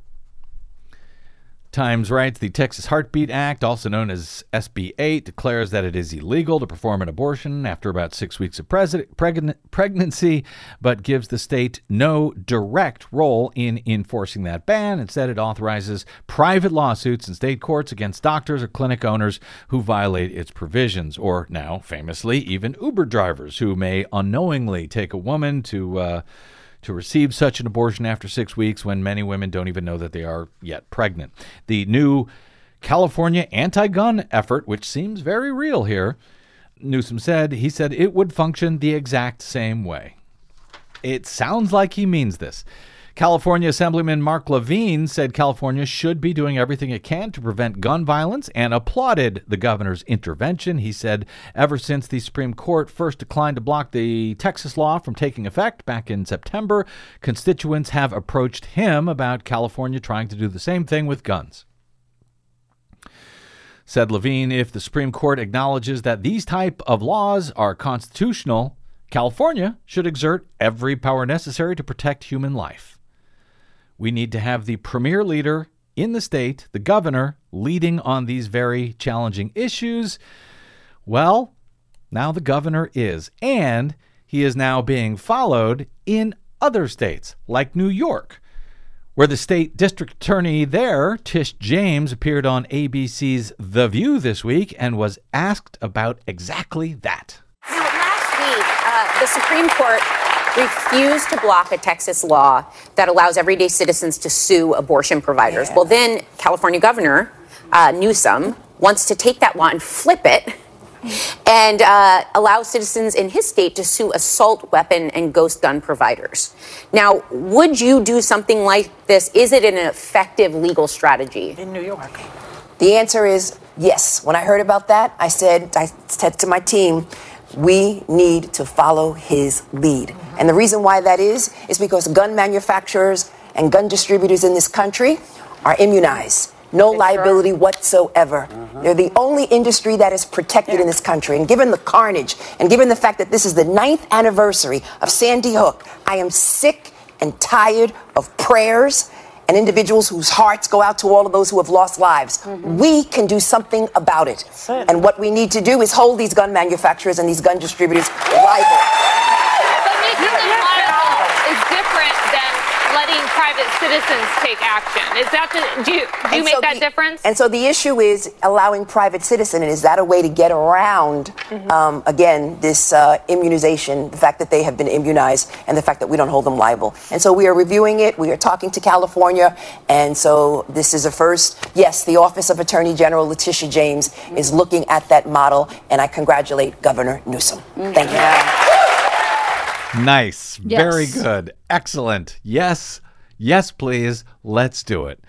[SPEAKER 2] Times writes the Texas Heartbeat Act, also known as SB 8, declares that it is illegal to perform an abortion after about six weeks of pres- pregn- pregnancy, but gives the state no direct role in enforcing that ban. Instead, it authorizes private lawsuits in state courts against doctors or clinic owners who violate its provisions, or now, famously, even Uber drivers who may unknowingly take a woman to. Uh, to receive such an abortion after six weeks when many women don't even know that they are yet pregnant. The new California anti gun effort, which seems very real here, Newsom said, he said it would function the exact same way. It sounds like he means this. California Assemblyman Marc Levine said California should be doing everything it can to prevent gun violence and applauded the governor's intervention. He said, ever since the Supreme Court first declined to block the Texas law from taking effect back in September, constituents have approached him about California trying to do the same thing with guns. Said Levine, if the Supreme Court acknowledges that these type of laws are constitutional, California should exert every power necessary to protect human life. We need to have the premier leader in the state, the governor, leading on these very challenging issues. Well, now the governor is, and he is now being followed in other states, like New York, where the state district attorney there, Tish James, appeared on ABC's The View this week and was asked about exactly that.
[SPEAKER 6] Last week, uh, the Supreme Court refused to block a Texas law that allows everyday citizens to sue abortion providers.
[SPEAKER 1] Yeah.
[SPEAKER 6] Well, then California Governor uh, Newsom wants to take that law and flip it and uh, allow citizens in his state to sue assault weapon and ghost gun providers. Now, would you do something like this? Is it an effective legal strategy?
[SPEAKER 7] in New York.
[SPEAKER 1] The answer is yes. When I heard about that, I said, I said to my team, we need to follow his lead. And the reason why that is, is because gun manufacturers and gun distributors in this country are immunized. No liability whatsoever. Mm-hmm. They're the only industry that is protected in this country. And given the carnage, and given the fact that this is the ninth anniversary of Sandy Hook, I am sick and tired of prayers and individuals whose hearts go out to all of those who have lost lives. Mm-hmm. We can do something about it. And what we need to do is hold these gun manufacturers and these gun distributors liable.
[SPEAKER 7] But making them liable is different than letting private citizens take action. Is that the, do you, do you
[SPEAKER 1] And
[SPEAKER 7] make
[SPEAKER 1] so
[SPEAKER 7] that
[SPEAKER 1] the-
[SPEAKER 7] difference?
[SPEAKER 1] And so the issue is allowing private citizen, and is that a way to get around,
[SPEAKER 7] Mm-hmm.
[SPEAKER 1] um, again, this uh, immunization, the fact that they have been immunized, and the fact that we don't hold them liable. And so we are reviewing it. We are talking to California, and so this is a first. Yes, the Office of Attorney General Letitia James
[SPEAKER 7] Mm-hmm.
[SPEAKER 1] is looking at that model, and I congratulate Governor Newsom.
[SPEAKER 7] Mm-hmm.
[SPEAKER 1] Thank you.
[SPEAKER 2] Nice.
[SPEAKER 4] Yes.
[SPEAKER 2] Very good. Excellent. Yes. Yes, please. Let's do it.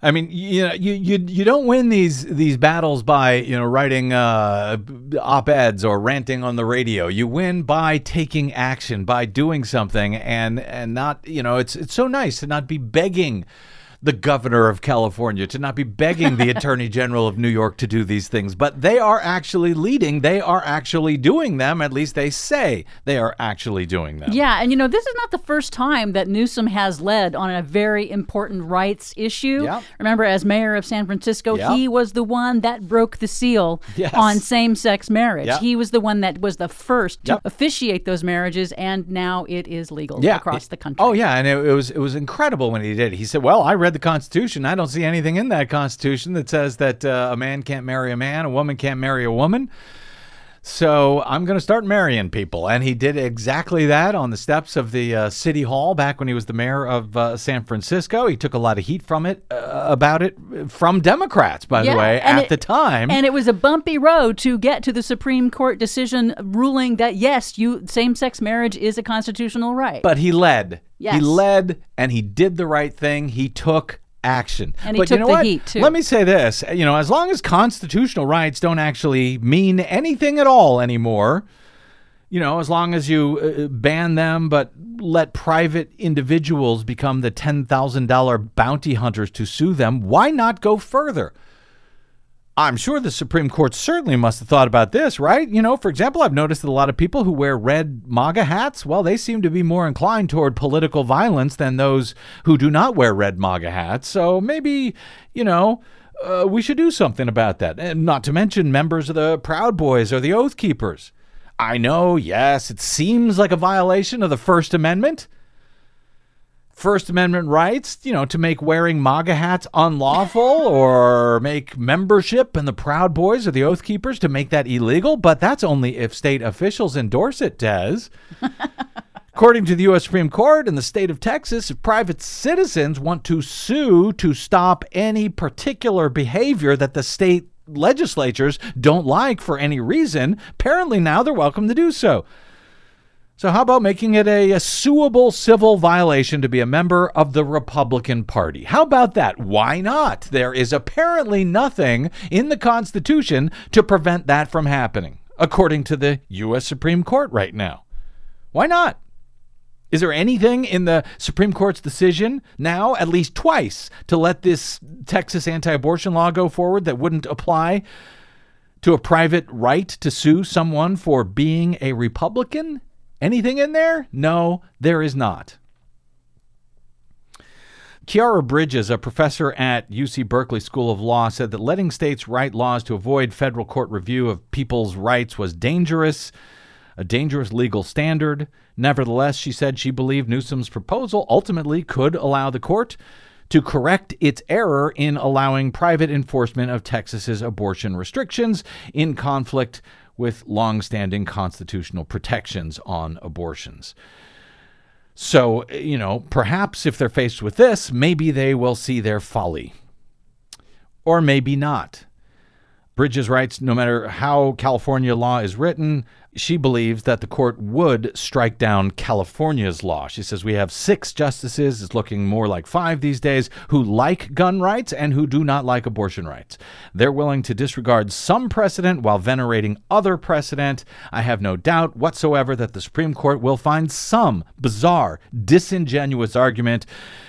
[SPEAKER 2] I mean, you know, you you you don't win these these battles by you know writing uh, op eds or ranting on the radio. You win by taking action, by doing something, and and not you know it's it's so nice to not be begging the governor of California, to not be begging the attorney general of New York to do these things, but they are actually leading. They are actually doing them. At least they say they are actually doing them.
[SPEAKER 4] Yeah, and you know, this is not the first time that Newsom has led on a very important rights issue.
[SPEAKER 2] Yep.
[SPEAKER 4] Remember, as mayor of San Francisco,
[SPEAKER 2] Yep.
[SPEAKER 4] he was the one that broke the seal
[SPEAKER 2] Yes.
[SPEAKER 4] on same sex marriage.
[SPEAKER 2] Yep.
[SPEAKER 4] He was the one that was the first to officiate those marriages, and now it is legal
[SPEAKER 2] yeah.
[SPEAKER 4] across the country.
[SPEAKER 2] Oh yeah, and it, it was it was incredible when he did. it. He said, "Well, I read the Constitution. I don't see anything in that Constitution that says that uh, a man can't marry a man, a woman can't marry a woman." So I'm going to start marrying people, and he did exactly that on the steps of the uh, city hall back when he was the mayor of uh, San Francisco. He took a lot of heat from it uh, about it from Democrats, by
[SPEAKER 4] Yeah,
[SPEAKER 2] the way, at
[SPEAKER 4] it-
[SPEAKER 2] the time.
[SPEAKER 4] And it was a bumpy road to get to the Supreme Court decision ruling that yes, you same-sex marriage is a constitutional right.
[SPEAKER 2] But he led.
[SPEAKER 4] Yes.
[SPEAKER 2] He led and he did the right thing. He took action.
[SPEAKER 4] And he
[SPEAKER 2] but you know
[SPEAKER 4] the
[SPEAKER 2] what?
[SPEAKER 4] heat, too.
[SPEAKER 2] Let me say this, you know, as long as constitutional rights don't actually mean anything at all anymore, you know, as long as you uh, ban them but let private individuals become the $10,000 bounty hunters to sue them, why not go further? I'm sure the Supreme Court certainly must have thought about this, right? You know, for example, I've noticed that a lot of people who wear red MAGA hats, well, they seem to be more inclined toward political violence than those who do not wear red MAGA hats. So maybe, you know, uh, we should do something about that. And not to mention members of the Proud Boys or the Oath Keepers. I know, yes, it seems like a violation of the First Amendment. First Amendment rights, you know, to make wearing MAGA hats unlawful or make membership in the Proud Boys or the Oath Keepers to make that illegal, but that's only if state officials endorse it, Des. According to the U.S. Supreme Court in the state of Texas, if private citizens want to sue to stop any particular behavior that the state legislatures don't like for any reason, apparently now they're welcome to do so. So, how about making it a, a suable civil violation to be a member of the Republican Party? How about that? Why not? There is apparently nothing in the Constitution to prevent that from happening, according to the U.S. Supreme Court right now. Why not? Is there anything in the Supreme Court's decision now, at least twice, to let this Texas anti abortion law go forward that wouldn't apply to a private right to sue someone for being a Republican? Anything in there? No, there is not. Khiara Bridges, a professor at UC Berkeley School of Law, said that letting states write laws to avoid federal court review of people's rights was dangerous, a dangerous legal standard. Nevertheless, she said she believed Newsom's proposal ultimately could allow the court to correct its error in allowing private enforcement of Texas's abortion restrictions in conflict with longstanding constitutional protections on abortions. So, you know, perhaps if they're faced with this, maybe they will see their folly. Or maybe not. Bridges writes no matter how California law is written, she believes that the court would strike down California's law. She says we have six justices, it's looking more like five these days, who like gun rights and who do not like abortion rights. They're willing to disregard some precedent while venerating other precedent. I have no doubt whatsoever that the Supreme Court will find some bizarre, disingenuous argument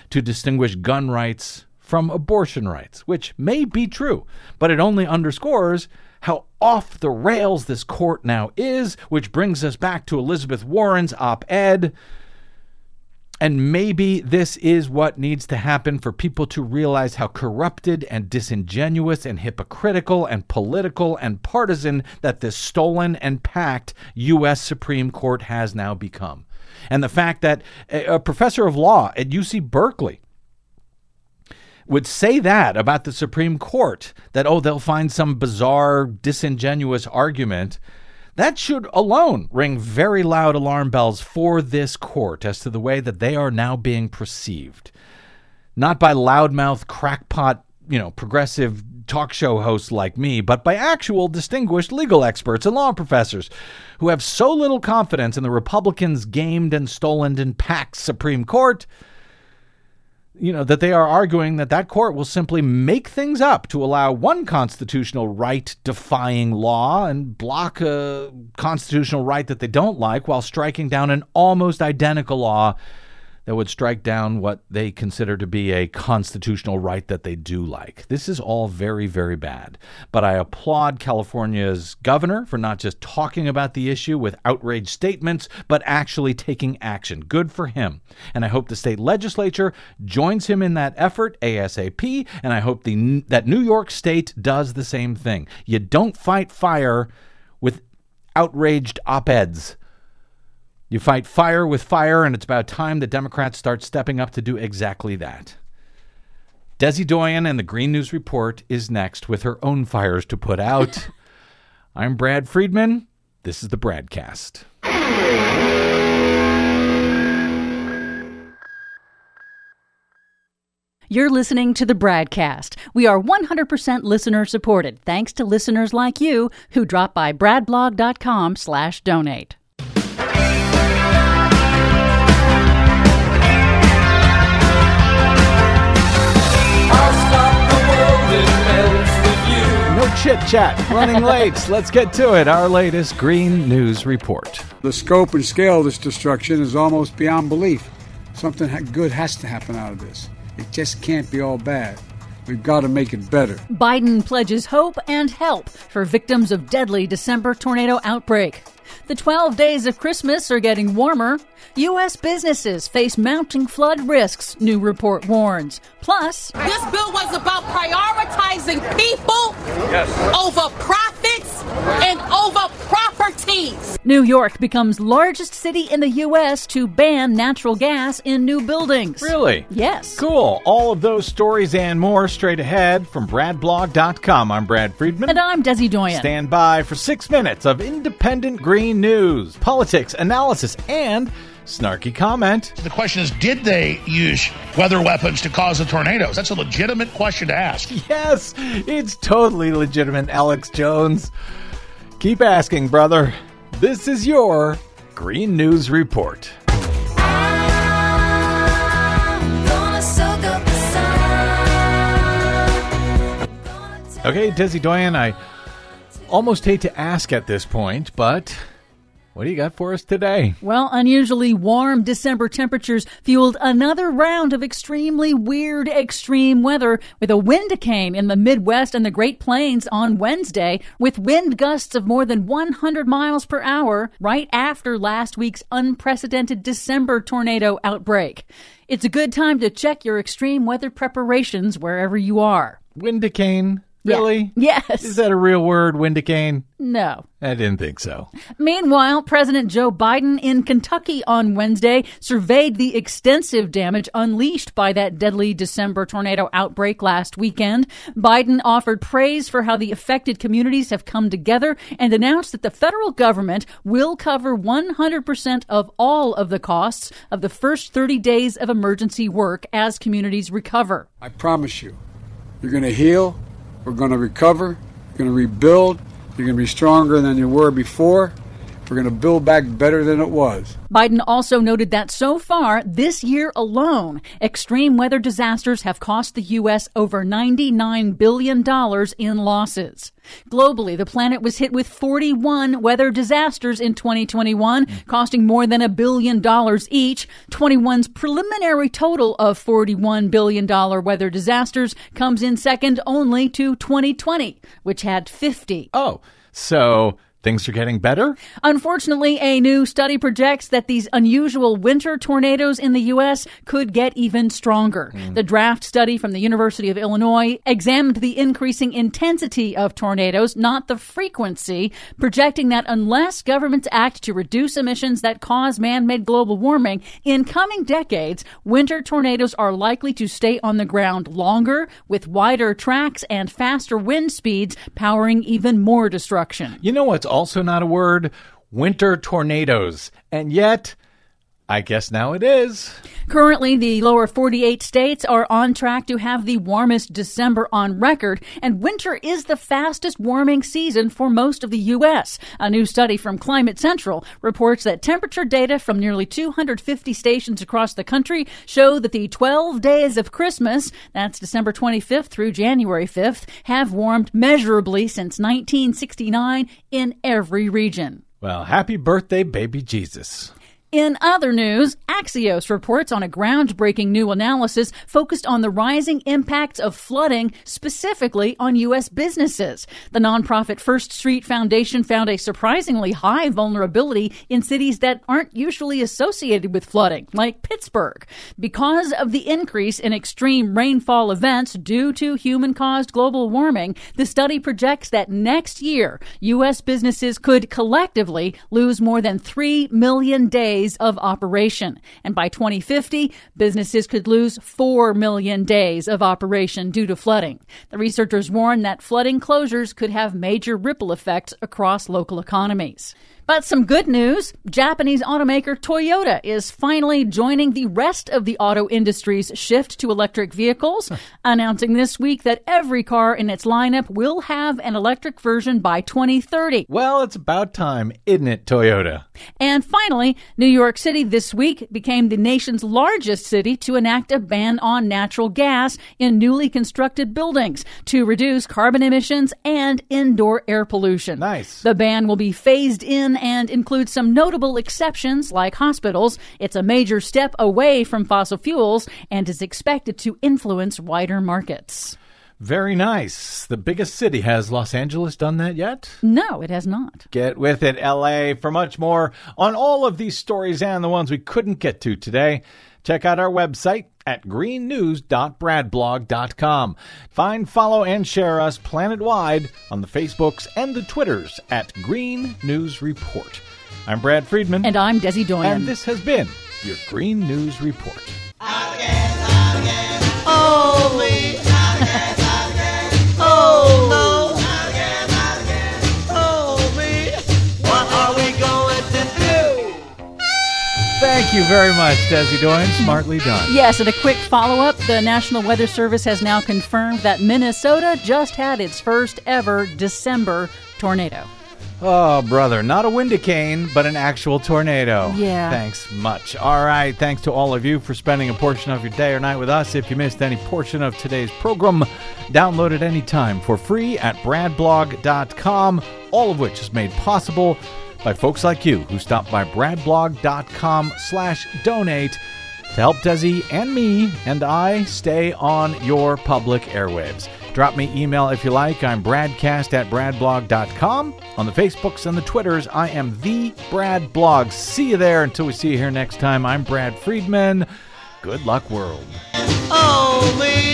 [SPEAKER 2] to distinguish gun rights from abortion rights, which may be true, but it only underscores how off the rails this court now is, which brings us back to Elizabeth Warren's op ed. And maybe this is what needs to happen for people to realize how corrupted and disingenuous and hypocritical and political and partisan that this stolen and packed U.S. Supreme Court has now become. And the fact that a, a professor of law at UC Berkeley would say that about the Supreme Court, that, oh, they'll find some bizarre, disingenuous argument. That should alone ring very loud alarm bells for this court as to the way that they are now being perceived. Not by loudmouth, crackpot, you know, progressive talk show hosts like me, but by actual distinguished legal experts and law professors who have so little confidence in the Republicans' gamed and stolen and packed Supreme Court you know that they are arguing that that court will simply make things up to allow one constitutional right defying law and block a constitutional right that they don't like while striking down an almost identical law that would strike down what they consider to be a constitutional right that they do like. This is all very, very bad. But I applaud California's governor for not just talking about the issue with outraged statements, but actually taking action. Good for him. And I hope the state legislature joins him in that effort ASAP. And I hope the, that New York State does the same thing. You don't fight fire with outraged op eds. You fight fire with fire, and it's about time the Democrats start stepping up to do exactly that. Desi Doyen and the Green News Report is next with her own fires to put out. I'm Brad Friedman. This is the Bradcast.
[SPEAKER 4] You're listening to the Bradcast. We are 100% listener supported, thanks to listeners like you who drop by bradblog.com
[SPEAKER 2] chit chat, running late. Let's get to it. Our latest Green News Report.
[SPEAKER 8] The scope and scale of this destruction is almost beyond belief. Something good has to happen out of this. It just can't be all bad. We've got to make it better.
[SPEAKER 4] Biden pledges hope and help for victims of deadly December tornado outbreak. The 12 days of Christmas are getting warmer. U.S. businesses face mounting flood risks, new report warns. Plus,
[SPEAKER 9] This bill was about prioritizing people yes. over profits and over properties.
[SPEAKER 4] New York becomes largest city in the U.S. to ban natural gas in new buildings.
[SPEAKER 2] Really?
[SPEAKER 4] Yes.
[SPEAKER 2] Cool. All of those stories and more straight ahead from BradBlog.com. I'm Brad Friedman.
[SPEAKER 4] And I'm Desi Doyen.
[SPEAKER 2] Stand by for six minutes of independent green news, politics, analysis, and snarky comment.
[SPEAKER 10] The question is, did they use weather weapons to cause the tornadoes? That's a legitimate question to ask.
[SPEAKER 2] Yes, it's totally legitimate, Alex Jones. Keep asking, brother. This is your Green News Report. Okay, Desi Doyen, I almost hate to ask at this point, but what do you got for us today?
[SPEAKER 4] Well, unusually warm December temperatures fueled another round of extremely weird extreme weather with a windicane in the Midwest and the Great Plains on Wednesday with wind gusts of more than 100 miles per hour right after last week's unprecedented December tornado outbreak. It's a good time to check your extreme weather preparations wherever you are.
[SPEAKER 2] Wind Windicane? Really?
[SPEAKER 4] Yes.
[SPEAKER 2] Is that a real word, Windicane?
[SPEAKER 4] No.
[SPEAKER 2] I didn't think so.
[SPEAKER 4] Meanwhile, President Joe Biden in Kentucky on Wednesday surveyed the extensive damage unleashed by that deadly December tornado outbreak last weekend. Biden offered praise for how the affected communities have come together and announced that the federal government will cover 100% of all of the costs of the first 30 days of emergency work as communities recover.
[SPEAKER 8] I promise you, you're going to heal, we're going to recover, you're going to rebuild, you're going to be stronger than you were before. We're going to build back better than it was.
[SPEAKER 4] Biden also noted that so far, this year alone, extreme weather disasters have cost the U.S. over $99 billion in losses. Globally, the planet was hit with 41 weather disasters in 2021, costing more than a billion dollars each. 21's preliminary total of $41 billion weather disasters comes in second only to 2020, which had 50.
[SPEAKER 2] Oh, so things are getting better?
[SPEAKER 4] Unfortunately, a new study projects that these unusual winter tornadoes in the U.S. could get even stronger. Hmm. The draft study from the University of Illinois examined the increasing intensity of tornadoes, not the frequency, projecting that unless governments act to reduce emissions that cause man made global warming, in coming decades, winter tornadoes are likely to stay on the ground longer, with wider tracks and faster wind speeds, powering even more destruction.
[SPEAKER 2] You know what's also not a word? Winter tornadoes. And yet, I guess now it is.
[SPEAKER 4] Currently, the lower 48 states are on track to have the warmest December on record, and winter is the fastest warming season for most of the U.S. A new study from Climate Central reports that temperature data from nearly 250 stations across the country show that the 12 days of Christmas, that's December 25th through January 5th, have warmed measurably since 1969 in every region.
[SPEAKER 2] Well, happy birthday, baby Jesus.
[SPEAKER 4] In other news, Axios reports on a groundbreaking new analysis focused on the rising impacts of flooding, specifically on U.S. businesses. The nonprofit First Street Foundation found a surprisingly high vulnerability in cities that aren't usually associated with flooding, like Pittsburgh. Because of the increase in extreme rainfall events due to human caused global warming, the study projects that next year, U.S. businesses could collectively lose more than 3 million days of operation. And by 2050, businesses could lose 4 million days of operation due to flooding. The researchers warn that flooding closures could have major ripple effects across local economies. But some good news Japanese automaker Toyota is finally joining the rest of the auto industry's shift to electric vehicles, announcing this week that every car in its lineup will have an electric version by 2030.
[SPEAKER 2] Well, it's about time, isn't it, Toyota?
[SPEAKER 4] And finally, New York City this week became the nation's largest city to enact a ban on natural gas in newly constructed buildings to reduce carbon emissions and indoor air pollution.
[SPEAKER 2] Nice.
[SPEAKER 4] The ban will be phased in and includes some notable exceptions like hospitals. It's a major step away from fossil fuels and is expected to influence wider markets.
[SPEAKER 2] Very nice. The biggest city. Has Los Angeles done that yet?
[SPEAKER 4] No, it has not.
[SPEAKER 2] Get with it, LA. For much more on all of these stories and the ones we couldn't get to today, check out our website at greennews.bradblog.com. Find, follow, and share us planet-wide on the Facebooks and the Twitters at Green News Report. I'm Brad Friedman.
[SPEAKER 4] And I'm Desi Doyen.
[SPEAKER 2] And this has been your Green News Report.
[SPEAKER 3] Oh, me. Oh,
[SPEAKER 2] Thank you very much, Desi Doyen. Smartly done.
[SPEAKER 4] Yes, and a quick follow up the National Weather Service has now confirmed that Minnesota just had its first ever December tornado.
[SPEAKER 2] Oh, brother, not a windicane, but an actual tornado.
[SPEAKER 4] Yeah.
[SPEAKER 2] Thanks much. All right. Thanks to all of you for spending a portion of your day or night with us. If you missed any portion of today's program, download it anytime for free at bradblog.com, all of which is made possible by folks like you who stop by bradblog.com slash donate to help Desi and me and I stay on your public airwaves. Drop me email if you like. I'm bradcast at bradblog.com. On the Facebooks and the Twitters, I am the Brad Blog. See you there. Until we see you here next time, I'm Brad Friedman. Good luck, world.
[SPEAKER 3] Oh, me.